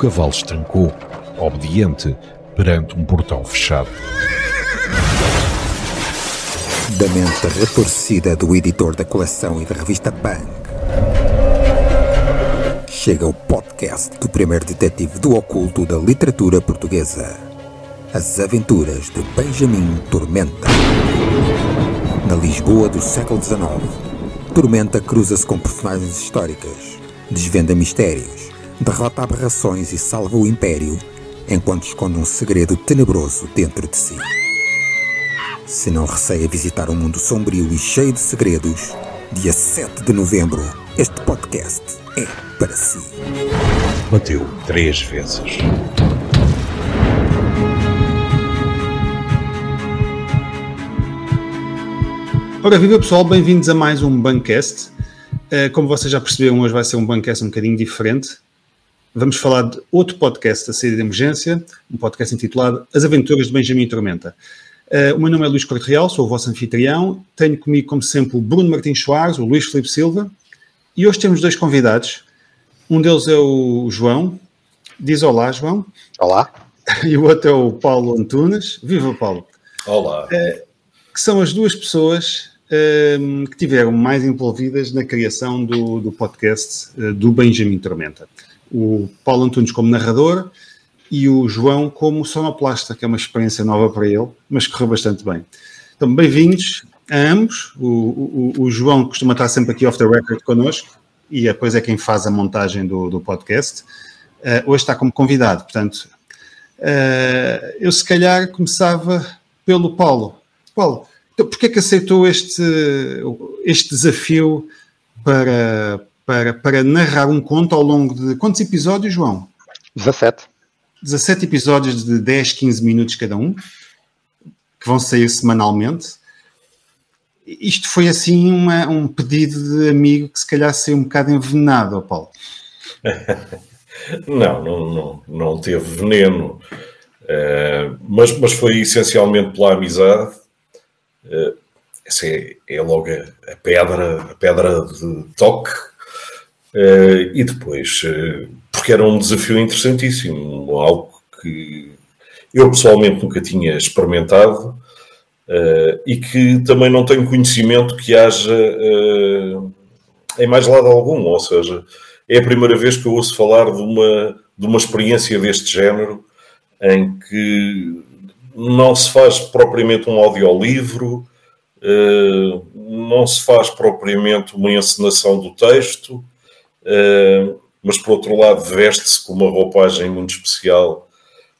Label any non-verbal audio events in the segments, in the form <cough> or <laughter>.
cavalo estancou, obediente, perante um portão fechado. Da mente retorcida do editor da coleção e da revista Bang. Chega o podcast do primeiro detetive do oculto da literatura portuguesa. As aventuras de Benjamin Tormenta. Na Lisboa do século XIX, Tormenta cruza-se com personagens históricas, desvenda mistérios, derrota aberrações e salva o Império, enquanto esconde um segredo tenebroso dentro de si. Se não receia visitar um mundo sombrio e cheio de segredos, dia 7 de novembro, este podcast é para si. Bateu três vezes. Ora, viva pessoal, bem-vindos a mais um Bancast. Uh, como vocês já perceberam, hoje vai ser um Bancast um bocadinho diferente. Vamos falar de outro podcast da saída de emergência, um podcast intitulado As Aventuras de Benjamin Tormenta. Uh, o meu nome é Luís Corte Real, sou o vosso anfitrião. Tenho comigo, como sempre, o Bruno Martins Soares, o Luís Felipe Silva. E hoje temos dois convidados. Um deles é o João. Diz olá, João. Olá. <laughs> E o outro é o Paulo Antunes. Viva, Paulo. Olá. Uh, que são as duas pessoas uh, que tiveram mais envolvidas na criação do, do podcast uh, do Benjamin Tormenta. O Paulo Antunes como narrador e o João como sonoplasta, que é uma experiência nova para ele, mas correu bastante bem. Então, bem-vindos a ambos. O, o, o, João costuma estar sempre aqui off the record connosco e depois é quem faz a montagem do, do podcast. Uh, hoje está como convidado, portanto, uh, eu se calhar começava pelo Paulo. Paulo, então, porquê que aceitou este, este desafio para, para, para narrar um conto ao longo de quantos episódios, João? 17. 17 episódios de 10, 15 minutos cada um, que vão sair semanalmente. Isto foi assim uma, um pedido de amigo que se calhar saiu um bocado envenenado, oh Paulo. <laughs> não, não, não, não teve veneno, uh, mas, mas foi essencialmente pela amizade. Uh, essa é, é logo a, a, pedra, a pedra de toque. Uh, e depois, porque era um desafio interessantíssimo, algo que eu pessoalmente nunca tinha experimentado uh, e que também não tenho conhecimento que haja uh, em mais lado algum, ou seja, é a primeira vez que eu ouço falar de uma, de uma experiência deste género em que não se faz propriamente um audiolivro, uh, não se faz propriamente uma encenação do texto, uh, mas por outro lado veste-se com uma roupagem muito especial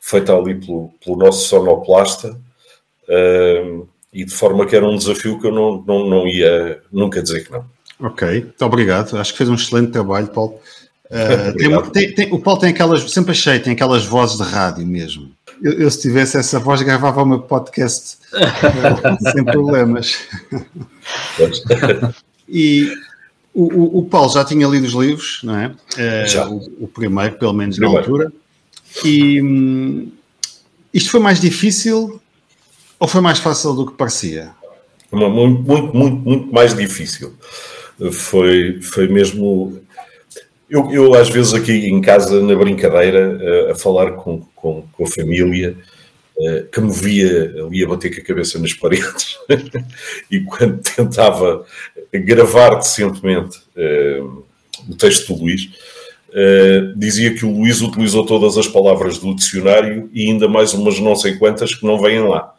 feita ali pelo, pelo nosso sonoplasta uh, e de forma que era um desafio que eu não, não, não ia nunca dizer que não. Ok, muito obrigado. Acho que fez um excelente trabalho, Paulo. Uh, <laughs> tem, tem, tem, o Paulo tem aquelas, sempre achei, tem aquelas vozes de rádio mesmo. Eu, eu se tivesse essa voz, gravava o meu podcast uh, <laughs> sem problemas. <laughs> e o, o, o, Paulo já tinha lido os livros, não é? Uh, já. O, o, primeiro, pelo menos primeiro. na altura. E hum, isto foi mais difícil ou foi mais fácil do que parecia? Muito, muito, muito, muito mais difícil. Foi, foi mesmo. Eu, eu, às vezes, aqui em casa, na brincadeira, a, a falar com, com, com a família, que me via ali a bater com a cabeça nas paredes <laughs> e quando tentava gravar decentemente uh, o texto do Luís, uh, dizia que o Luís utilizou todas as palavras do dicionário e ainda mais umas não sei quantas que não vêm lá.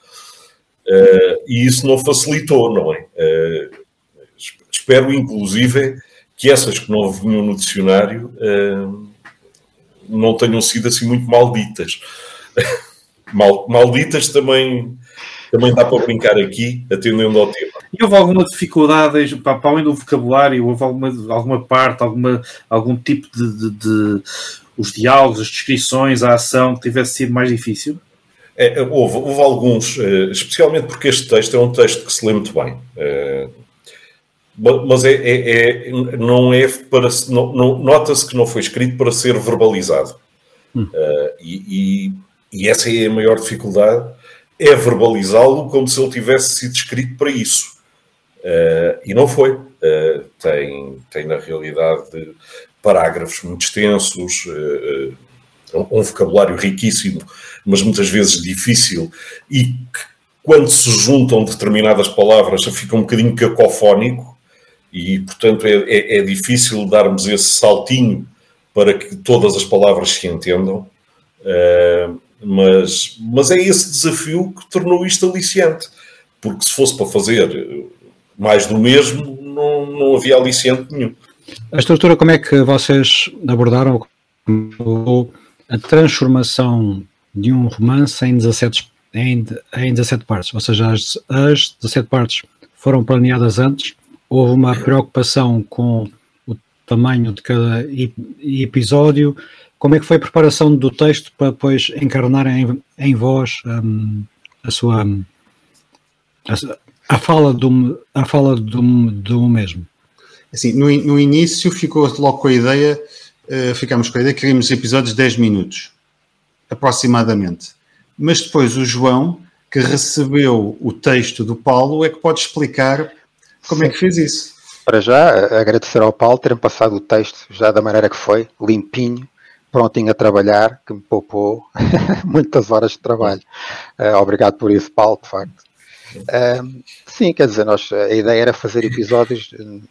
Uh, e isso não facilitou, não é? espero, inclusive, que essas que não vinham no dicionário não tenham sido assim muito malditas. <laughs> Mal, malditas também, também dá para brincar aqui, atendendo ao tema. E houve alguma dificuldade, para, além do vocabulário, houve alguma, alguma parte, alguma, algum tipo de, de, de os diálogos, as descrições, a ação que tivesse sido mais difícil? É, houve, houve, alguns, eh, especialmente porque este texto é um texto que se lê muito bem. Eh, mas é, é, é, não é para. Não, Nota-se que não foi escrito para ser verbalizado. Hum. Uh, e, e essa é a maior dificuldade, é verbalizá-lo como se ele tivesse sido escrito para isso. Uh, e não foi. Uh, tem, tem, na realidade, parágrafos muito extensos, uh, um vocabulário riquíssimo, mas muitas vezes difícil, e que quando se juntam determinadas palavras fica um bocadinho cacofónico, e portanto é, é, é difícil darmos esse saltinho para que todas as palavras se entendam. Uh, mas, mas é esse desafio que tornou isto aliciante, porque se fosse para fazer mais do mesmo, não, não havia aliciante nenhum. A estrutura, como é que vocês abordaram a transformação de um romance em 17, em, em 17 partes? Ou seja, as, as 17 partes foram planeadas antes? Houve uma preocupação com o tamanho de cada episódio? Como é que foi a preparação do texto para depois encarnar em, em voz um, a sua a, a, fala do a fala do, do mesmo? Assim, no, no início ficou logo com a ideia, uh, ficámos com a ideia que queríamos episódios de 10 minutos, aproximadamente. Mas depois o João, que recebeu o texto do Paulo, é que pode explicar como é que fez isso. Para já, agradecer ao Paulo terem passado o texto já da maneira que foi, limpinho, prontinho a trabalhar, que me poupou <laughs> muitas horas de trabalho. Uh, obrigado por isso, Paulo, de facto. Uh, sim, quer dizer, nós, a ideia era fazer episódios de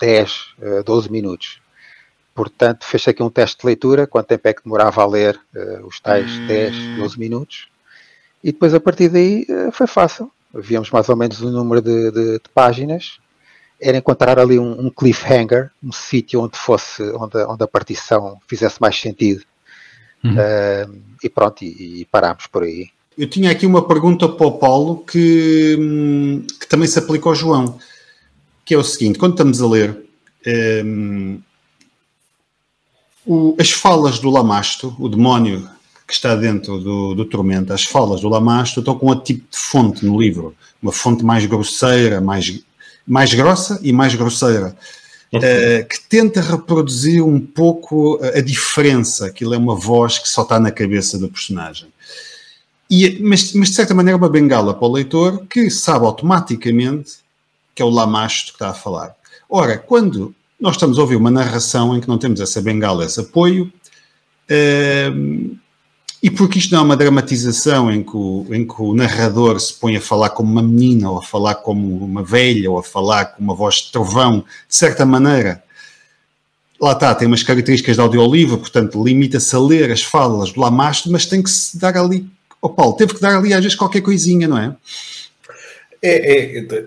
10, uh, 12 minutos. Portanto, fez aqui um teste de leitura, quanto tempo é que demorava a ler uh, os tais 10, 12 minutos. E depois, a partir daí, foi fácil. Víamos mais ou menos o número de, de, de páginas era encontrar ali um, um cliffhanger, um sítio onde fosse, onde, onde a partição fizesse mais sentido. Uhum. Uh, e pronto, e, e parámos por aí. Eu tinha aqui uma pergunta para o Paulo que, hum, que também se aplica ao João, que é o seguinte: quando estamos a ler um, o, as falas do Lamasto, o demónio que está dentro do, do Tormenta, as falas do Lamasto estão com outro tipo de fonte no livro, uma fonte mais grosseira, mais mais grossa e mais grosseira, uh, que tenta reproduzir um pouco a diferença. Aquilo é uma voz que só está na cabeça do personagem. E, mas, mas, de certa maneira, é uma bengala para o leitor que sabe automaticamente que é o Lamasto que está a falar. Ora, quando nós estamos a ouvir uma narração em que não temos essa bengala, esse apoio, uh, e porque isto não é uma dramatização em que, o, em que o narrador se põe a falar como uma menina, ou a falar como uma velha, ou a falar com uma voz de trovão, de certa maneira, lá está, tem umas características de audiolivro, portanto, limita-se a ler as falas do Lamasto, mas tem que se dar ali. O Paulo, teve que dar ali às vezes qualquer coisinha, não é? É, é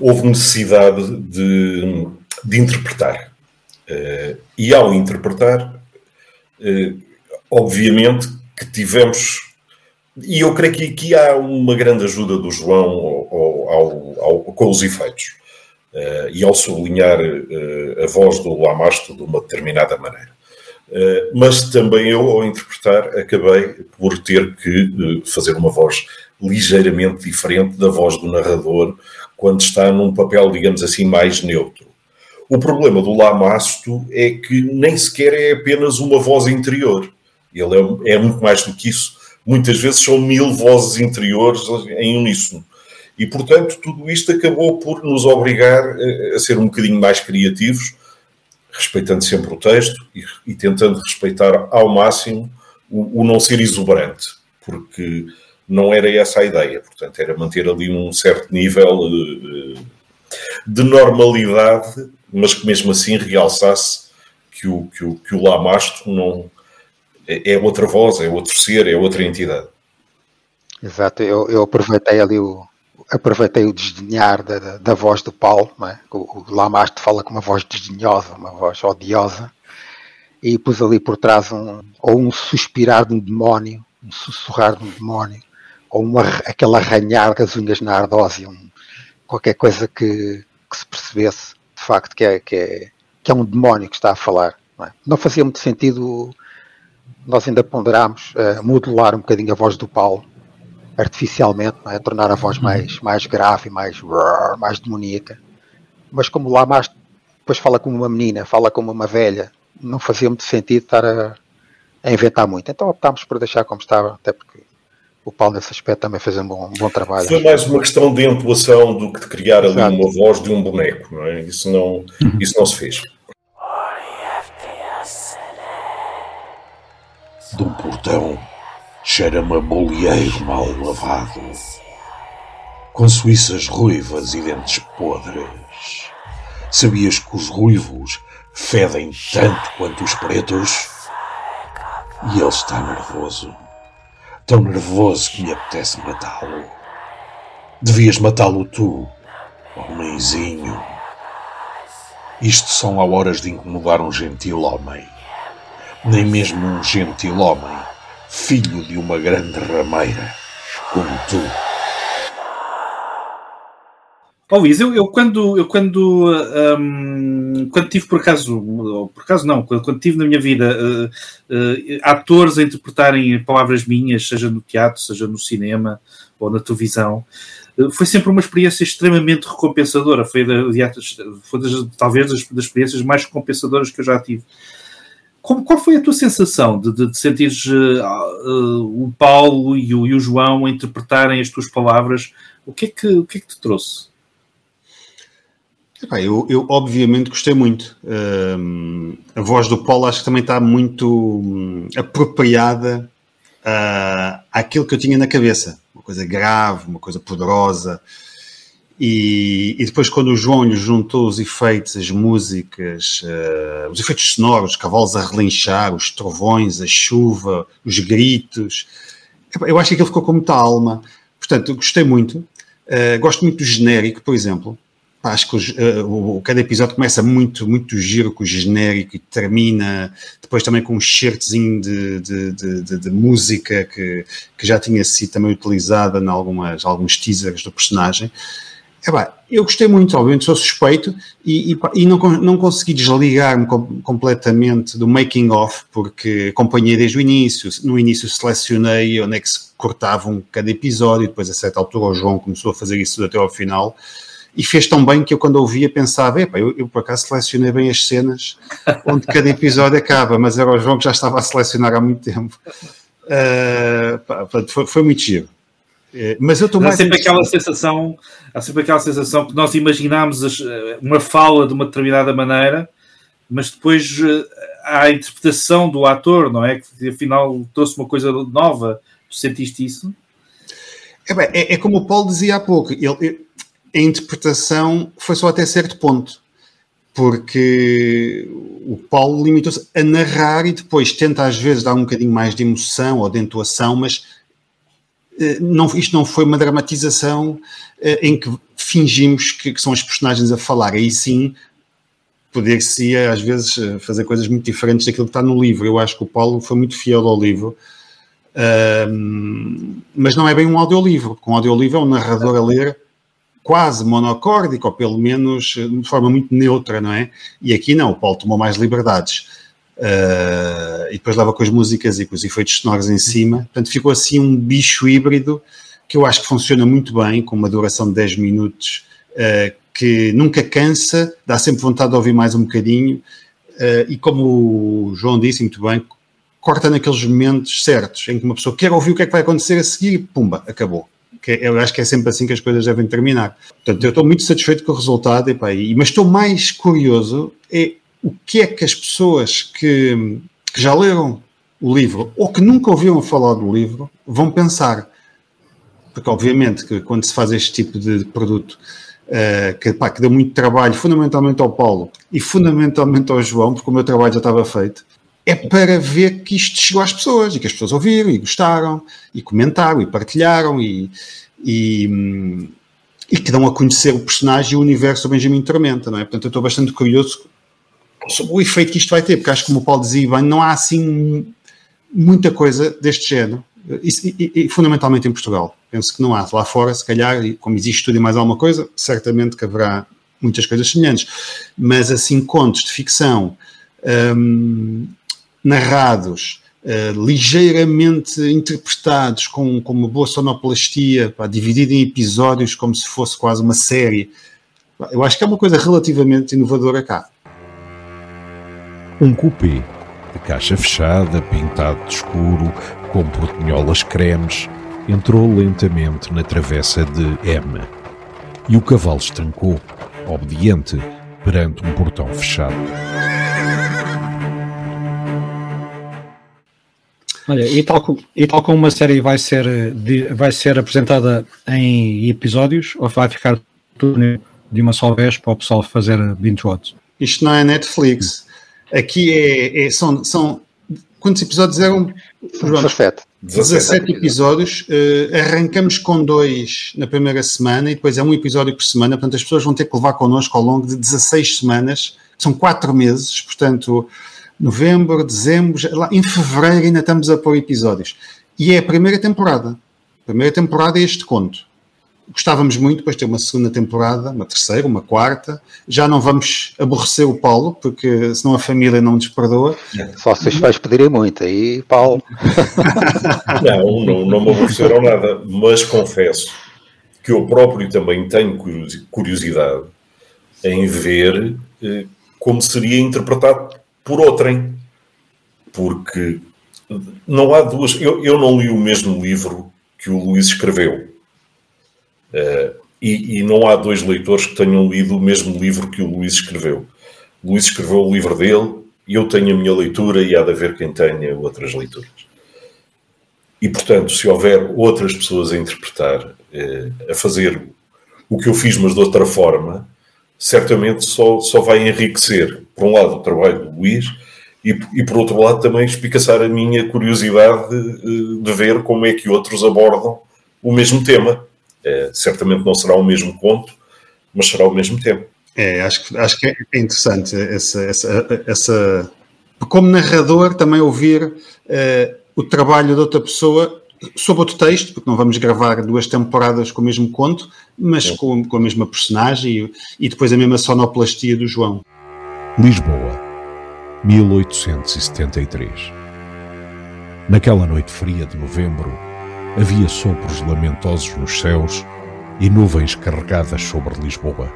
houve necessidade de, de interpretar. Uh, e ao interpretar, uh, obviamente que tivemos, e eu creio que aqui há uma grande ajuda do João ao, ao, ao, com os efeitos, uh, e ao sublinhar uh, a voz do Lamasto de uma determinada maneira. Uh, mas também eu, ao interpretar, acabei por ter que fazer uma voz ligeiramente diferente da voz do narrador quando está num papel, digamos assim, mais neutro. O problema do Lamasto é que nem sequer é apenas uma voz interior. Ele é, é, muito mais do que isso. Muitas vezes são mil vozes interiores em uníssono. E, portanto, tudo isto acabou por nos obrigar a ser um bocadinho mais criativos, respeitando sempre o texto e, e tentando respeitar ao máximo o, o, não ser exuberante, porque não era essa a ideia. Portanto, era manter ali um certo nível uh, de normalidade, mas que mesmo assim realçasse que o, que o, que o Lamasto não, é, é outra voz, é outro ser, é outra entidade. Exato, eu, eu aproveitei ali o, aproveitei o desdenhar da, da, da voz do Paulo, é? o, o Lamaste fala com uma voz desdenhosa, uma voz odiosa, e pus ali por trás um, ou um suspirar de um demónio, um sussurrar de um demónio, ou uma, aquele arranhar das unhas na ardósia, um, qualquer coisa que, que, se percebesse de facto que é, que, é, que é um demónio que está a falar. Não, é? não fazia muito sentido nós ainda ponderámos uh, modular um bocadinho a voz do Paulo artificialmente, é? tornar a voz uhum. mais, mais grave, mais, mais demoníaca. Mas como lá mais depois fala como uma menina, fala como uma velha, não fazia muito sentido estar a, a inventar muito. Então optámos por deixar como estava, até porque o Paulo nesse aspecto também fez um bom, um bom trabalho. Foi mais uma questão de entoação do que de criar ali Exato. uma voz de um boneco, não é? Isso não, uhum. isso não se fez. Um portão cheira-me a bolieiro mal lavado, com suíças ruivas e dentes podres. Sabias que os ruivos fedem tanto quanto os pretos? E ele está nervoso. Tão nervoso que me apetece matá-lo. Devias matá-lo tu, homenzinho. Isto são a horas de incomodar um gentil homem. Nem mesmo um gentil homem, filho de uma grande rameira, como tu. Oh, Luís, eu, eu quando, eu quando, um, quando tive por acaso, por acaso não, quando, quando tive na minha vida uh, uh, atores a interpretarem palavras minhas, seja no teatro, seja no cinema ou na televisão, uh, foi sempre uma experiência extremamente recompensadora. Foi, da, foi das, talvez das, das, experiências mais recompensadoras que eu já tive. Como, qual foi a tua sensação de, de, de sentires o Paulo e o, e o João interpretarem as tuas palavras? O que é que, o que, é que te trouxe? Eu, eu, obviamente gostei muito. a voz do Paulo acho que também está muito hum, apropriada uh, àquilo que eu tinha na cabeça. Uma coisa grave, uma coisa poderosa. E, e depois quando o João lhe juntou os efeitos, as músicas, uh, os efeitos sonoros, os cavalos a relinchar, os trovões, a chuva, os gritos, eu acho que aquilo ficou com muita alma. Portanto, gostei muito. Uh, gosto muito do genérico, por exemplo acho que uh, o, cada episódio começa muito, muito giro com o genérico e termina depois também com um shirtzinho de, de, de, de, música que, que já tinha sido também utilizada em algumas, alguns teasers do personagem. É bem, eu gostei muito, obviamente sou suspeito e, e, e não, não consegui desligar-me com, completamente do making of, porque acompanhei desde o início. No início selecionei onde é que se cortavam cada episódio, depois a certa altura o João começou a fazer isso até ao final e fez tão bem que eu, quando ouvia, pensava: epá, eu, eu por acaso selecionei bem as cenas onde cada episódio acaba, mas era o João que já estava a selecionar há muito tempo. Uh, pá, foi, foi muito giro. Eh, mas eu estou mais. Há sempre aquela sensação, há sempre aquela sensação que nós imaginámos eh, uma fala de uma determinada maneira, mas depois há a interpretação do ator, não é? Que afinal trouxe uma coisa nova. Tu sentiste isso? É, bem, é, é como o Paulo dizia há pouco. Ele, a interpretação foi só até certo ponto, porque o Paulo limitou-se a narrar e depois tenta às vezes dar um bocadinho mais de emoção ou de entoação, mas eh, não, isto não foi uma dramatização eh, em que fingimos que, que, são os personagens a falar, aí sim poder-se às vezes eh, fazer coisas muito diferentes daquilo que está no livro. Eu acho que o Paulo foi muito fiel ao livro. mas não é bem um audiolivro. Com um audiolivro é um narrador a ler quase monocórdico, ou pelo menos eh, de forma muito neutra, não é? E aqui não, o Paulo tomou mais liberdades. Uh, e depois leva com as músicas e com os efeitos sonoros em cima. Portanto, ficou assim um bicho híbrido que eu acho que funciona muito bem, com uma duração de 10 minutos, uh, que nunca cansa, dá sempre vontade de ouvir mais um bocadinho. Uh, e como o João disse muito bem, corta naqueles momentos certos em que uma pessoa quer ouvir o que é que vai acontecer a seguir e pumba, acabou que eu acho que é sempre assim que as coisas devem terminar. Portanto, eu estou muito satisfeito com o resultado, epá, e, mas estou mais curioso é o que é que as pessoas que, que já leram o livro ou que nunca ouviram falar do livro vão pensar. Porque, obviamente, que quando se faz este tipo de produto, uh, que, pá, que deu muito trabalho, fundamentalmente ao Paulo e fundamentalmente ao João, porque o meu trabalho já estava feito, é para ver que isto chegou às pessoas e que as pessoas ouviram e gostaram e comentaram e partilharam e, e, e que dão a conhecer o personagem e o universo do Benjamin Tormenta, não é? Portanto, eu estou bastante curioso sobre o efeito que isto vai ter, porque acho que, como o Paulo dizia bem, não há assim muita coisa deste género, e, e, e, fundamentalmente em Portugal. Penso que não há. Lá fora, se calhar, como existe tudo e mais alguma coisa, certamente que haverá muitas coisas semelhantes. Mas assim, contos de ficção. Hum, narrados, uh, ligeiramente interpretados, com, com uma boa sonoplastia, pá, dividido em episódios como se fosse quase uma série. Eu acho que é uma coisa relativamente inovadora cá. Um cupê de caixa fechada, pintado de escuro, com portinholas cremes, entrou lentamente na travessa de M. E o cavalo estancou, obediente, perante um portão fechado. Olha, e tal, e tal como uma série vai ser, vai ser apresentada em episódios ou vai ficar tudo de uma só vez para o pessoal fazer binge watch? Isto não é Netflix. Aqui é, é são, são. Quantos episódios eram? 17. 17 episódios. Uh, arrancamos com dois na primeira semana e depois é um episódio por semana. Portanto, as pessoas vão ter que levar connosco ao longo de 16 semanas, que são 4 meses. Portanto, novembro, dezembro, lá, em fevereiro ainda estamos a pôr episódios. E é a primeira temporada. A primeira temporada é este conto gostávamos muito depois de ter uma segunda temporada, uma terceira, uma quarta. Já não vamos aborrecer o Paulo, porque senão a família não nos perdoa. Só se os vais pedirem muito, aí, Paulo. <laughs> não, não, não me aborreceram nada, mas confesso que eu próprio também tenho curiosidade em ver eh, como seria interpretado por outrem. Porque não há duas. Eu, eu não li o mesmo livro que o Luís escreveu e, e, não há dois leitores que tenham lido o mesmo livro que o Luís escreveu. O Luís escreveu o livro dele e eu tenho a minha leitura e há de haver quem tenha outras leituras. E, portanto, se houver outras pessoas a interpretar, uh, a fazer o que eu fiz, mas de outra forma, certamente só, só vai enriquecer, por um lado, o trabalho do Luís e, e por outro lado, também explicaçar a minha curiosidade de, de ver como é que outros abordam o mesmo tema é, certamente não será o mesmo conto, mas será o mesmo tempo. É, acho, acho que é interessante essa, essa, essa como narrador também ouvir uh, o trabalho de outra pessoa sobre outro texto, porque não vamos gravar duas temporadas com o mesmo conto, mas com, com, a mesma personagem e, e depois a mesma sonoplastia do João. Lisboa, 1873. Naquela noite fria de novembro, havia sopros lamentosos nos céus e nuvens carregadas sobre Lisboa.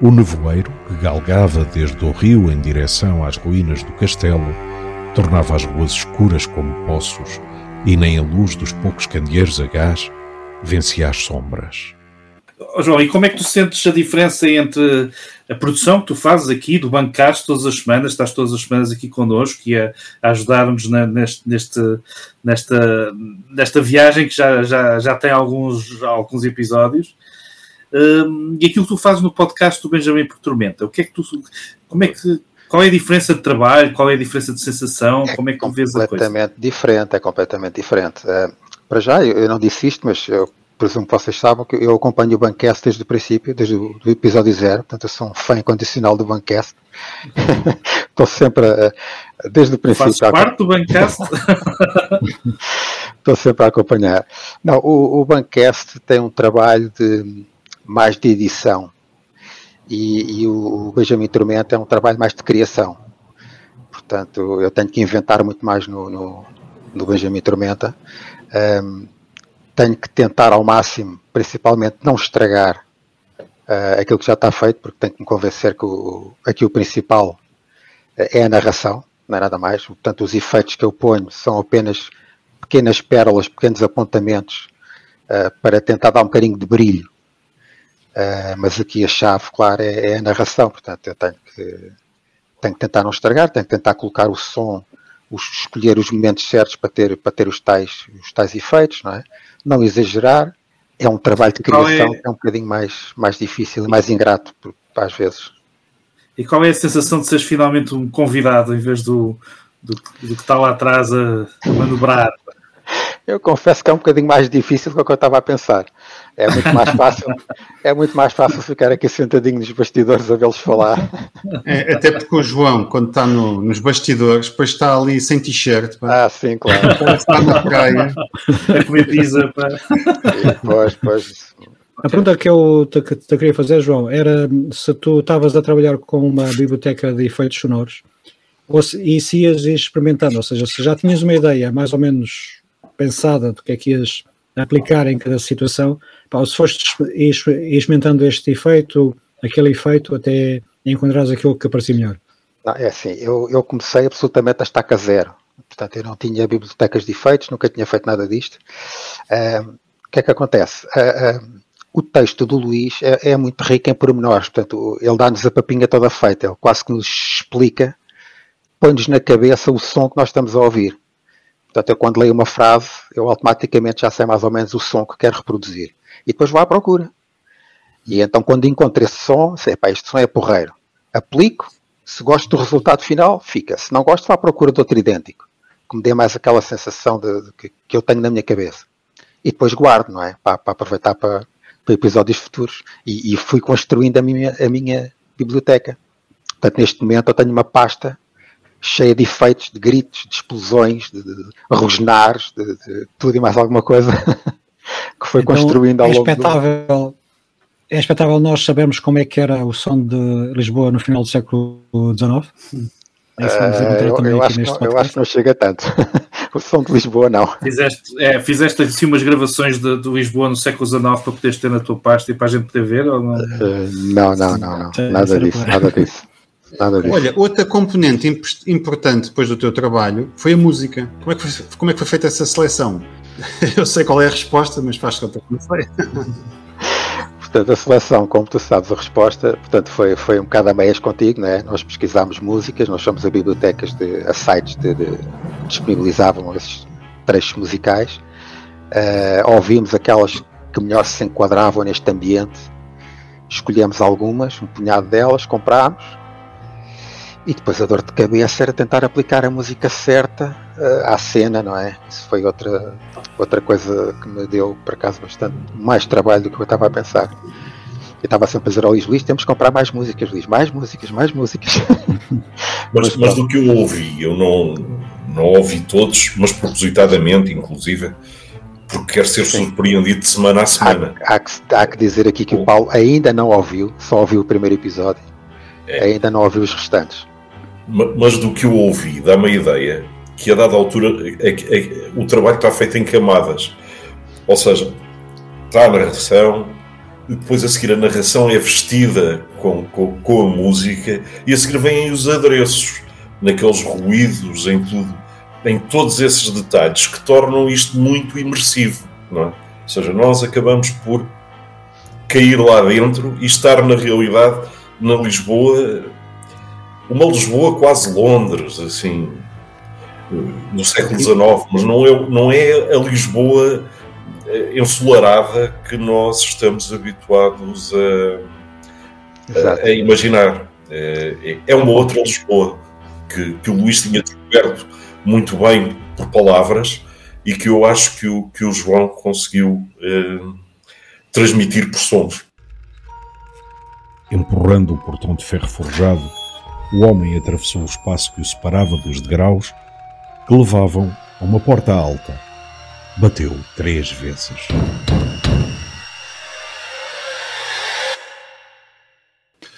O nevoeiro, que galgava desde o rio em direção às ruínas do castelo, tornava as ruas escuras como poços e nem a luz dos poucos candeeiros a gás vencia as sombras. Oh, João, e como é que tu sentes a diferença entre a produção que tu fazes aqui do Bancast todas as semanas, estás todas as semanas aqui connosco e a, a ajudar-nos neste, neste, nesta, nesta viagem que já, já, já tem alguns, alguns episódios, um, e aquilo que tu fazes no podcast do Benjamin por Tormenta, o que é que tu, como é que, qual é a diferença de trabalho, qual é a diferença de sensação, é como é que tu vês a coisa? É completamente diferente, é completamente diferente. Uh, para já, eu, eu não disse isto, mas eu presumo que vocês sabem que eu acompanho o Bancast desde o princípio, desde o episódio zero, portanto eu sou um fã incondicional do Bancast. <laughs> Estou sempre, a, desde o princípio... Faz parte do Bancast? <laughs> Estou sempre a acompanhar. Não, o, o Bancast tem um trabalho de mais de edição e, e o Benjamin Tormenta é um trabalho mais de criação. Portanto, eu tenho que inventar muito mais no, no, no Benjamin Tormenta. Um, tenho que tentar ao máximo, principalmente, não estragar uh, aquilo que já está feito, porque tenho que me convencer que o, aqui o principal uh, é a narração, não é nada mais. Portanto, os efeitos que eu ponho são apenas pequenas pérolas, pequenos apontamentos uh, para tentar dar um bocadinho de brilho. mas aqui a chave, claro, é, é, a narração. Portanto, eu tenho que, tenho que tentar não estragar, tenho que tentar colocar o som, os, escolher os momentos certos para ter, para ter os, tais, os tais efeitos, não é? Não exagerar, é um trabalho de criação é... que é um bocadinho mais, mais difícil e mais ingrato, às vezes. E qual é a sensação de seres finalmente um convidado em vez do, do, do que está lá atrás a manobrar? Eu confesso que é um bocadinho mais difícil do que eu estava a pensar. É muito mais <laughs> fácil, é muito mais fácil ficar aqui sentadinho nos bastidores a vê-los falar. É, até porque o João, quando está no, nos bastidores, depois está ali sem t-shirt. Ah, sim, claro. Está na praia. <laughs> A comer pizza. Pá. pois, pois. A pergunta que eu te, te, queria fazer, João, era se tu estavas a trabalhar com uma biblioteca de efeitos sonoros ou se, e se ias experimentando, ou seja, se já tinhas uma ideia mais ou menos pensada do que é que ias aplicar em cada situação, pá, se foste experimentando este efeito, aquele efeito, até encontrares aquilo que parecia melhor. Não, é assim, eu, eu comecei absolutamente a estaca zero. Portanto, eu não tinha bibliotecas de efeitos, nunca tinha feito nada disto. Uh, o que é que acontece? Uh, uh, o texto do Luís é, é, muito rico em pormenores, portanto, ele dá-nos a papinha toda feita, ele quase que nos explica, põe-nos na cabeça o som que nós estamos a ouvir. Portanto, eu quando leio uma frase, eu automaticamente já sei mais ou menos o som que quero reproduzir. E depois vou à procura. E então, quando encontro esse som, sei, pá, este som é porreiro. Aplico, se gosto do resultado final, fica. Se não gosto, vou à procura de outro idêntico. Que me dê mais aquela sensação de, de que, que, eu tenho na minha cabeça. E depois guardo, não é? Para, para aproveitar para, para, episódios futuros. E, e, fui construindo a minha, a minha biblioteca. Portanto, neste momento eu tenho uma pasta cheia de efeitos, de gritos, de explosões, de, de, de rosnares, de, de, tudo e mais alguma coisa <laughs> que foi então, construindo ao é longo expectável, do... É expectável nós sabermos como é que era o som de Lisboa no final do século XIX? É uh, também eu, neste não, Eu acho que não chega tanto. <laughs> o som de Lisboa não. Fizeste, é, fizeste assim umas gravações de, de, Lisboa no século XIX para poderes ter na tua pasta e para a gente poder ver? Ou não? Uh, não, não, não, não. Nada disso, nada disso. Nada disso. Olha, outra componente importante depois do teu trabalho foi a música. Como é que foi, como é que foi feita essa seleção? <laughs> Eu sei qual é a resposta, mas faz conta que não sei. <laughs> Portanto, a seleção, como tu sabes, a resposta portanto, foi, foi um bocado a meias contigo, né? nós pesquisámos músicas, nós somos a bibliotecas, de, a sites de, de, disponibilizavam esses trechos musicais, uh, ouvimos aquelas que melhor se enquadravam neste ambiente, escolhemos algumas, um punhado delas, comprámos, e depois a dor de cabeça era tentar aplicar a música certa uh, à cena, não é? Isso foi outra, outra coisa que me deu, por acaso, bastante mais trabalho do que eu estava a pensar. Eu estava sempre a dizer ao Luís, Luís, temos que comprar mais músicas, Luís, mais músicas, mais músicas. <laughs> mas, mas do que eu ouvi, eu não, não ouvi todos, mas propositadamente, inclusive, porque quero ser Sim. surpreendido de semana a semana. Há, há, que, há que dizer aqui que o Paulo ainda não ouviu, só ouviu o primeiro episódio, é. ainda não ouviu os restantes mas do que eu ouvi, dá-me a ideia que a dada altura é, é, o trabalho está feito em camadas. Ou seja, está a narração, e depois a seguir a narração é vestida com, com, com, a música, e a seguir vêm os adereços, naqueles ruídos, em tudo, em todos esses detalhes que tornam isto muito imersivo. Não é? Ou seja, nós acabamos por cair lá dentro e estar na realidade na Lisboa uma Lisboa quase Londres, assim, no século XIX, mas não é, não é a Lisboa eh, ensolarada que nós estamos habituados a, a, a imaginar. É, é, uma outra Lisboa que, que o Luís tinha descoberto muito bem por palavras e que eu acho que o, que o João conseguiu eh, transmitir por sons. Empurrando o portão de ferro forjado, o homem atravessou o espaço que o separava dos degraus que levavam a uma porta alta. Bateu três vezes.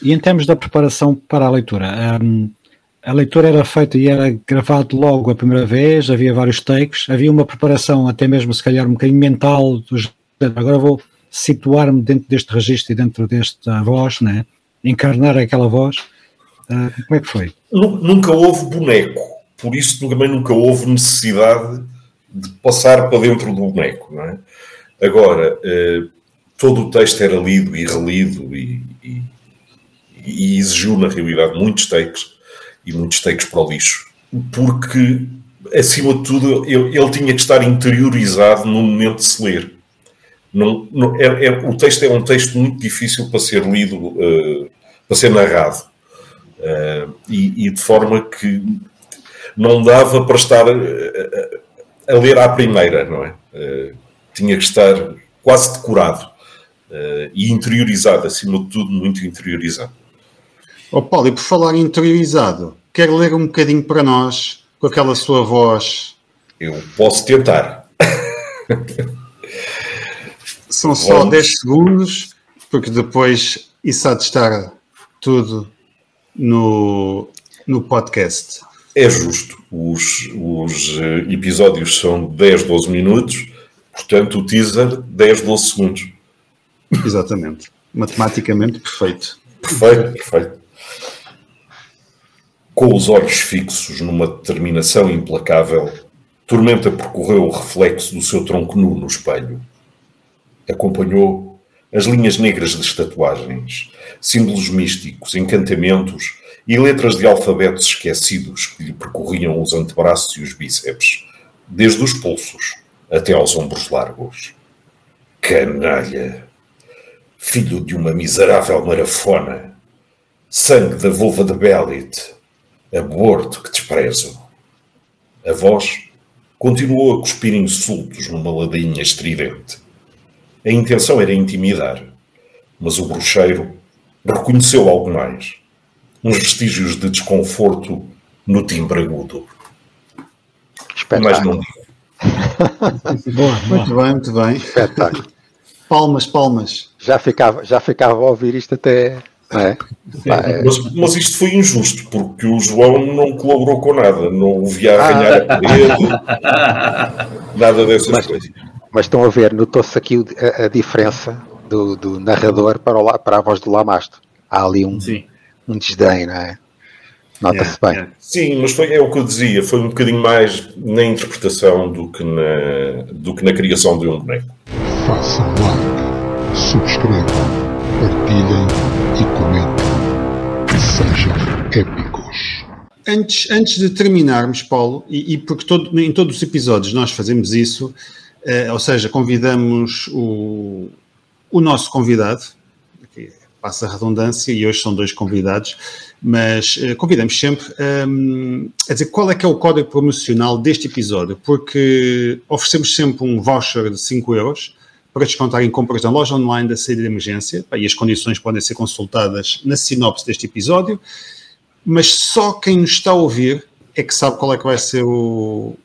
E em termos da preparação para a leitura, um, a leitura era feita e era gravado logo a primeira vez, havia vários takes, havia uma preparação até mesmo se calhar um bocadinho mental dos agora vou situar-me dentro deste registro e dentro desta voz, né? encarnar aquela voz ah, como é que foi? Nunca houve boneco, por isso também nunca houve necessidade de passar para dentro do boneco. Não é? Agora, uh, todo o texto era lido e relido e, e, e, exigiu, na realidade, muitos takes e muitos takes para o lixo, porque, acima de tudo, ele, ele tinha que estar interiorizado no momento de se ler. Não, não, é, é, o texto é um texto muito difícil para ser lido, uh, para ser narrado. Uh, e, e, de forma que não dava para estar a, eh, a, a ler à primeira, não é? Uh, tinha que estar quase decorado uh, e interiorizado, acima de tudo, muito interiorizado. Oh, Paulo, e por falar interiorizado, quer ler um bocadinho para nós com aquela sua voz? Eu posso tentar. São só Vamos. 10 segundos, porque depois isso há de estar tudo no, no podcast. É justo. Os, os eh, episódios são 10, 12 minutos, portanto, o teaser 10, 12 segundos. Exatamente. Matematicamente perfeito. Perfeito, perfeito. Com os olhos fixos numa determinação implacável, Tormenta percorreu o reflexo do seu tronco nu no espelho. Acompanhou as linhas negras de tatuagens, símbolos místicos, encantamentos e letras de alfabetos esquecidos que lhe percorriam os antebraços e os bíceps, desde os pulsos até aos ombros largos. Canalha! Filho de uma miserável marafona! Sangue da vulva de Belit! Aborto que desprezo! A voz continuou a cuspir insultos numa ladainha estridente. A intenção era intimidar, mas o bruxeiro reconheceu algo mais. Uns vestígios de desconforto no timbre agudo. Mas não digo. <laughs> boa, muito bem, muito bem. Espetáculo. Palmas, palmas. Já ficava, já ficava a ouvir isto até. É? É. Mas, mas, isto foi injusto, porque o João não colaborou com nada, não o via arranhar ah. a parede, <laughs> nada dessas mas, coisas. Mas estão a ver, notou-se aqui a, a diferença do, do, narrador para, o, para a voz do Lamasto. Há ali um, um desdém, não é? Nota-se bem. Yeah. Sim, mas foi, é o que eu dizia, foi um bocadinho mais na interpretação do que na, do que na criação de um boneco. Façam like, subscrevam, partilhem e comentem. Sejam épicos. Antes, antes de terminarmos, Paulo, e, e porque todo, em todos os episódios nós fazemos isso, ou seja, convidamos o, o nosso convidado, que passa a redundância, e hoje são dois convidados, mas uh, convidamos sempre um, a dizer qual é que é o código promocional deste episódio, porque oferecemos sempre um voucher de 5 euros para descontar em compras na loja online da saída de emergência, e as condições podem ser consultadas na sinopse deste episódio, mas só quem nos está a ouvir é que sabe qual é que vai ser o,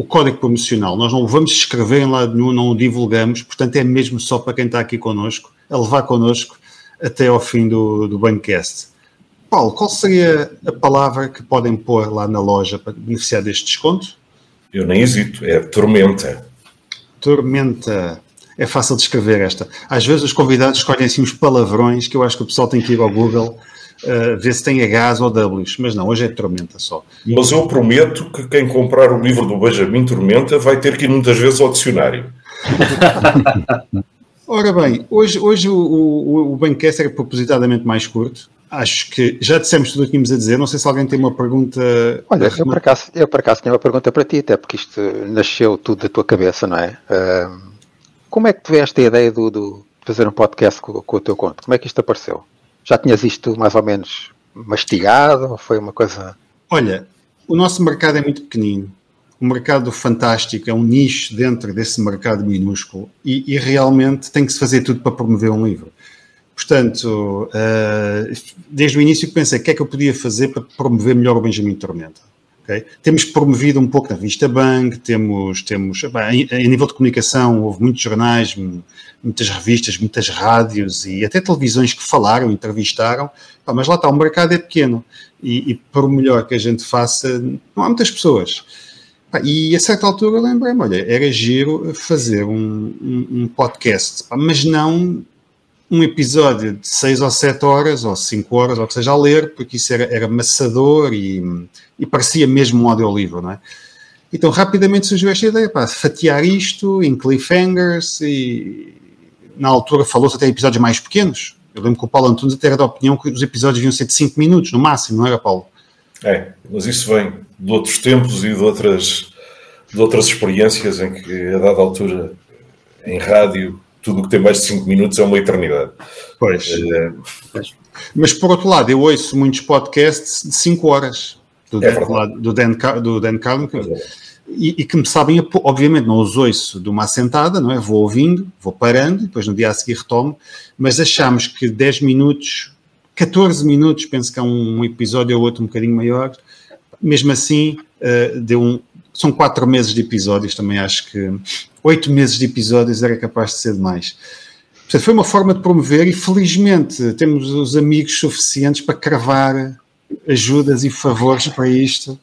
o código promocional. Nós não o vamos escrever em lado nenhum, não o divulgamos, portanto é mesmo só para quem está aqui connosco, a levar connosco até ao fim do, do Bancast. Paulo, qual seria a palavra que podem pôr lá na loja para beneficiar deste desconto? Eu nem hesito, é tormenta. Tormenta. É fácil de escrever esta. Às vezes os convidados escolhem assim uns palavrões que eu acho que o pessoal tem que ir ao Google uh, ver se tem Hs ou Ws, mas não, hoje é Tormenta só. Mas eu prometo que quem comprar o livro do Benjamin Tormenta vai ter que ir muitas vezes ao dicionário. <laughs> Ora bem, hoje, hoje o, o, o Bancast era propositadamente mais curto. Acho que já dissemos tudo o que tínhamos a dizer. Não sei se alguém tem uma pergunta. Olha, eu por, acaso, eu por acaso tinha uma pergunta para ti, até porque isto nasceu tudo da tua cabeça, não é? Uh, como é que tu esta ideia do, do fazer um podcast com, com, o teu conto? Como é que isto apareceu? Já tinhas isto mais ou menos mastigado? Ou foi uma coisa. Olha, o nosso mercado é muito pequenino. O mercado fantástico é um nicho dentro desse mercado minúsculo e, e realmente tem que se fazer tudo para promover um livro. Portanto, uh, desde o início pensei o que é que eu podia fazer para promover melhor o Benjamin Tormenta. Okay? Temos promovido um pouco na revista Bang, temos, temos bem, a nível de comunicação, houve muitos jornais, muitas revistas, muitas rádios e até televisões que falaram, entrevistaram, mas lá está, o mercado é pequeno e, e por melhor que a gente faça, não há muitas pessoas. E a certa altura lembrei-me, olha, era giro fazer um, um, um podcast, mas não um episódio de 6 ou 7 horas, ou 5 horas, ou que seja, a ler, porque isso era, era maçador e, e parecia mesmo um audiolivro, não é? Então, rapidamente surgiu esta ideia, pá, fatiar isto em cliffhangers e na altura falou-se até episódios mais pequenos. Eu lembro que o Paulo Antunes até era da opinião que os episódios deviam ser de 5 minutos, no máximo, não era, Paulo? É, mas isso vem de outros tempos e de outras, de outras experiências em que, a dada altura, em rádio, tudo o que tem mais de 5 minutos é uma eternidade. Pois. É... Mas por outro lado, eu ouço muitos podcasts de 5 horas do, é Dan, do Dan, do Dan Carlin, é e, e, que me sabem, obviamente não os ouço de uma assentada, não é? Vou ouvindo, vou parando, depois no dia a seguir retomo, mas achamos que 10 minutos, 14 minutos, penso que é um episódio ou outro um bocadinho maior, mesmo assim, uh, deu um, são 4 meses de episódios, também acho que oito meses de episódios era capaz de ser demais. Portanto, foi uma forma de promover e felizmente temos os amigos suficientes para cravar ajudas e favores para isto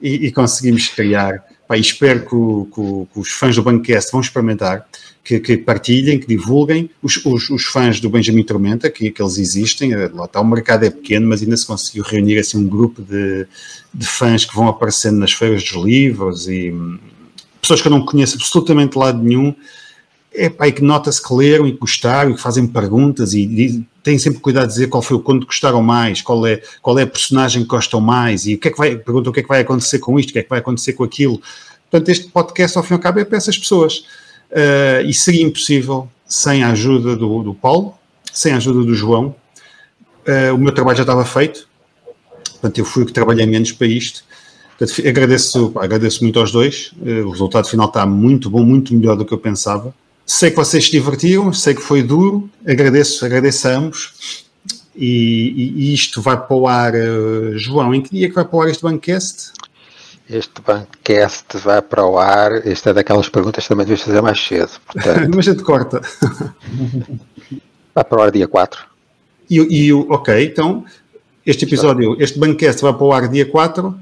e, e conseguimos criar. Pá, espero que, que, que, os fãs do Bancast vão experimentar, que, que partilhem, que divulguem. Os, os, os, fãs do Benjamin Tormenta, que, que eles existem, eh, lá está, o mercado é pequeno, mas ainda se conseguiu reunir assim um grupo de, de fãs que vão aparecendo nas feiras dos livros e pessoas que eu não conheço absolutamente lado nenhum, é pá, que nota-se que leram e gostaram e que fazem perguntas e, e têm sempre cuidado de dizer qual foi o conto que gostaram mais, qual é, qual é a personagem que gostam mais e o que é que vai, perguntam o que é que vai acontecer com isto, o que é que vai acontecer com aquilo. Portanto, este podcast, ao fim e ao cabo, é para essas pessoas. Uh, e seria impossível sem a ajuda do, do Paulo, sem a ajuda do João. Uh, o meu trabalho já estava feito, portanto, eu fui o que trabalhei menos para isto. Portanto, agradeço, agradeço muito aos dois. Uh, o resultado final está muito bom, muito melhor do que eu pensava. Sei que vocês se divertiram, sei que foi duro, agradeço, agradeço a ambos. E, e, isto vai para o ar, uh, João, em que dia é que vai para o ar este Bancast? Este Bancast vai para o ar. Esta é daquelas perguntas que também deves fazer mais cedo. Portanto... <laughs> Mas a gente corta. <laughs> vai para o ar dia 4. E, e ok, então este episódio, este Bancast vai para o ar dia 4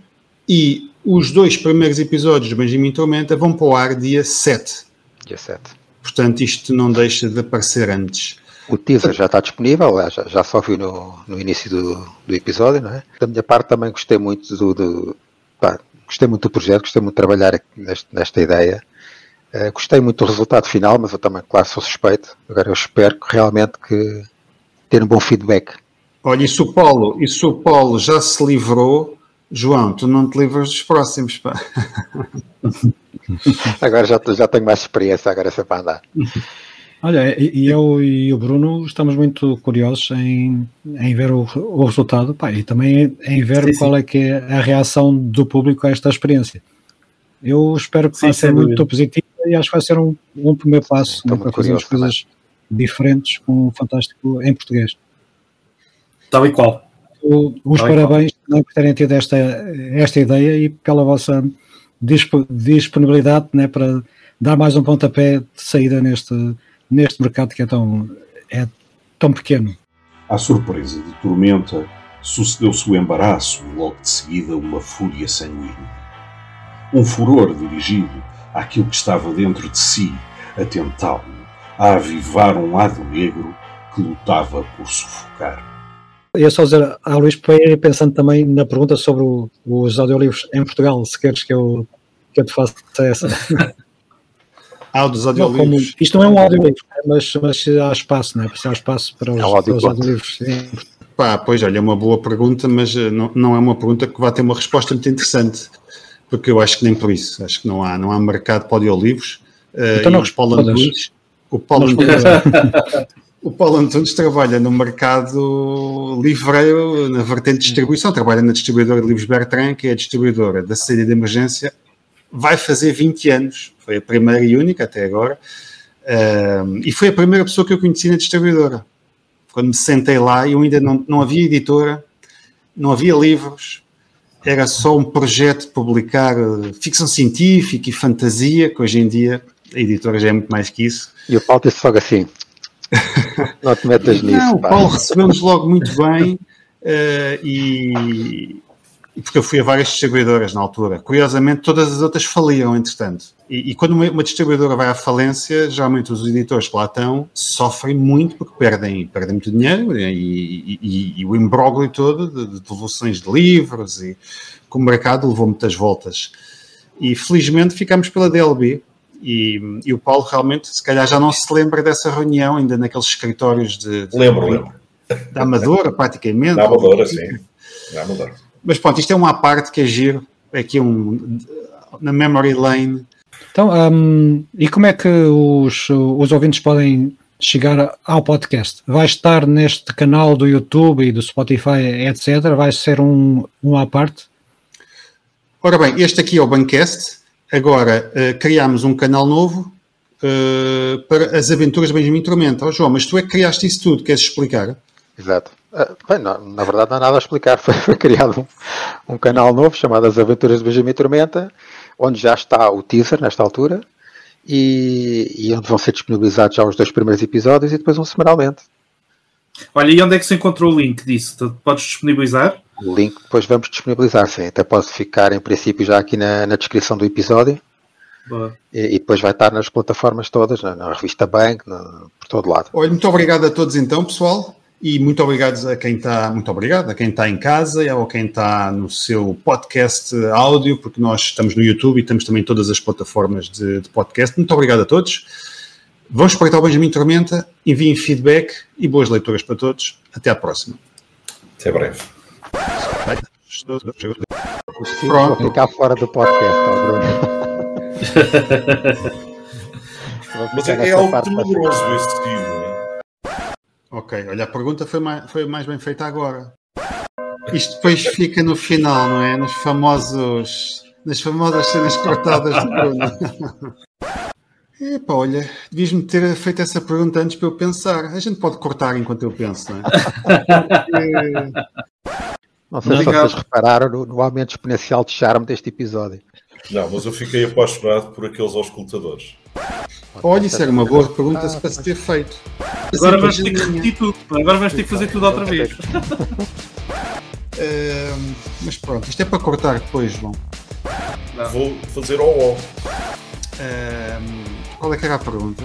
e os dois primeiros episódios de Benjamin Tormenta vão para o ar dia 7. Dia 7. Portanto, isto não deixa de aparecer antes. O teaser já está disponível, já, já só vi no, no início do, do episódio, não é? Da minha parte também gostei muito do, do pá, gostei muito do projeto, gostei muito de trabalhar neste, nesta ideia. Uh, gostei muito do resultado final, mas eu também, claro, sou suspeito. Agora eu espero que realmente que ter um bom feedback. Olha, se o Paulo, se o Paulo já se livrou, João, tu não te livras dos próximos, pá. <laughs> agora já, já tenho mais experiência, agora é sempre a andar. Olha, e eu e o Bruno estamos muito curiosos em, em ver o, o resultado pá, e também em ver sim, qual sim. é que é a reação do público a esta experiência. Eu espero que sim, vai ser muito positiva e acho que vai ser um, um primeiro passo né, para fazer as coisas também. diferentes com o Fantástico em português. Tal e qual. Os Tal parabéns por terem tido esta, esta ideia e pela vossa disponibilidade né, para dar mais um pontapé de saída neste neste mercado que é tão, é tão pequeno. À surpresa de Tormenta, sucedeu-se o embaraço e logo de seguida uma fúria sanguínea. Um furor dirigido àquilo que estava dentro de si, a tentá-lo, a avivar um lado negro que lutava por sufocar. Eu só dizer a Luís Pereira, pensando também na pergunta sobre o, os audiolivros em Portugal, se queres que eu, que eu te faça essa. <laughs> Ah, dos audiolivros. Como, isto não é um audiolivro, mas, mas há espaço, não é? Há espaço para os, é para os audiolivros. Pá, pois olha, é uma boa pergunta, mas eh, não, não é uma pergunta que vai ter uma resposta muito interessante, porque eu acho que nem por isso. Acho que não há, não há mercado para audiolivros. Eh, então uh, não os Paulo Antunes, o Paulo Antunes, <laughs> o Paulo Antunes trabalha no mercado livreiro, na vertente de distribuição, trabalha na distribuidora de livros Bertrand, que é a distribuidora da saída de emergência vai fazer 20 anos. Foi a primeira e única até agora. Uh, e foi a primeira pessoa que eu conheci na distribuidora. Quando me sentei lá, eu ainda não, não havia editora, não havia livros, era só um projeto de publicar uh, ficção científica e fantasia, que hoje em dia a editora já é muito mais que isso. E o Paulo disse logo assim: não te metas nisso. Não, o Paulo recebeu-nos logo muito bem uh, e, porque eu fui a várias distribuidoras na altura. Curiosamente, todas as outras faliam, entretanto. E, e quando uma, uma, distribuidora vai à falência, geralmente os editores que lá estão sofrem muito porque perdem, perdem muito dinheiro e, e, e o imbróglio todo de, de devoluções de livros e com o mercado levou muitas voltas. E felizmente ficamos pela DLB. E, e, o Paulo realmente, se calhar já não se lembra dessa reunião, ainda naqueles escritórios de. de lembro, lembro. Da Amadora, praticamente. Da Amadora, sim. Da Amadora. Mas pronto, isto é uma parte que é giro, é aqui um, na memory lane. Então, um, e como é que os, os ouvintes podem chegar ao podcast? Vai estar neste canal do YouTube e do Spotify, etc? Vai ser um, um à parte? Ora bem, este aqui é o Bancast. Agora uh, criámos um canal novo uh, para as aventuras de Benjamin Tormenta. Oh, João, mas tu é que criaste isso tudo, queres explicar? Exato. Uh, bem, não, na verdade não há nada a explicar. <laughs> Foi, foi criado um, um, canal novo chamado As Aventuras de Benjamin Tormenta, onde já está o teaser nesta altura e, e, onde vão ser disponibilizados já os dois primeiros episódios e depois um semanalmente. Olha, e onde é que se encontrou o link disso? Podes disponibilizar? O link depois vamos disponibilizar, sim. Até pode ficar em princípio já aqui na, na descrição do episódio. E, e, depois vai estar nas plataformas todas, na, na revista Bank, na, por todo lado. Olha, muito obrigado a todos então, pessoal. E muito obrigado a quem está, muito obrigado a quem está em casa ou a quem está no seu podcast áudio, porque nós estamos no YouTube e temos também todas as plataformas de, de podcast. Muito obrigado a todos. Vamos espreitar o Benjamin Tormenta, enviem feedback e boas leituras para todos. Até à próxima. Até breve. Pronto. Vou ficar fora do podcast, tá, Bruno. <laughs> Mas é, é algo tenebroso esse estilo. Ok, olha, a pergunta foi mais, foi mais bem feita agora. Isto depois fica no final, não é? Nos famosos. Nas famosas cenas cortadas do Bruno. <laughs> Epá, olha, devias-me ter feito essa pergunta antes para eu pensar. A gente pode cortar enquanto eu penso, não é? <laughs> Não sei se vocês repararam no, no aumento exponencial de charme deste episódio. Não, mas eu fiquei apaixonado por aqueles auscultadores. Olha, isso era uma boa pergunta para se ter feito. Agora vamos ter que repetir tudo. Agora vamos ter que fazer tudo outra vez. Uh, <laughs> mas pronto, isto é para cortar depois, João. Vou fazer ao. Uh, qual é que era a pergunta?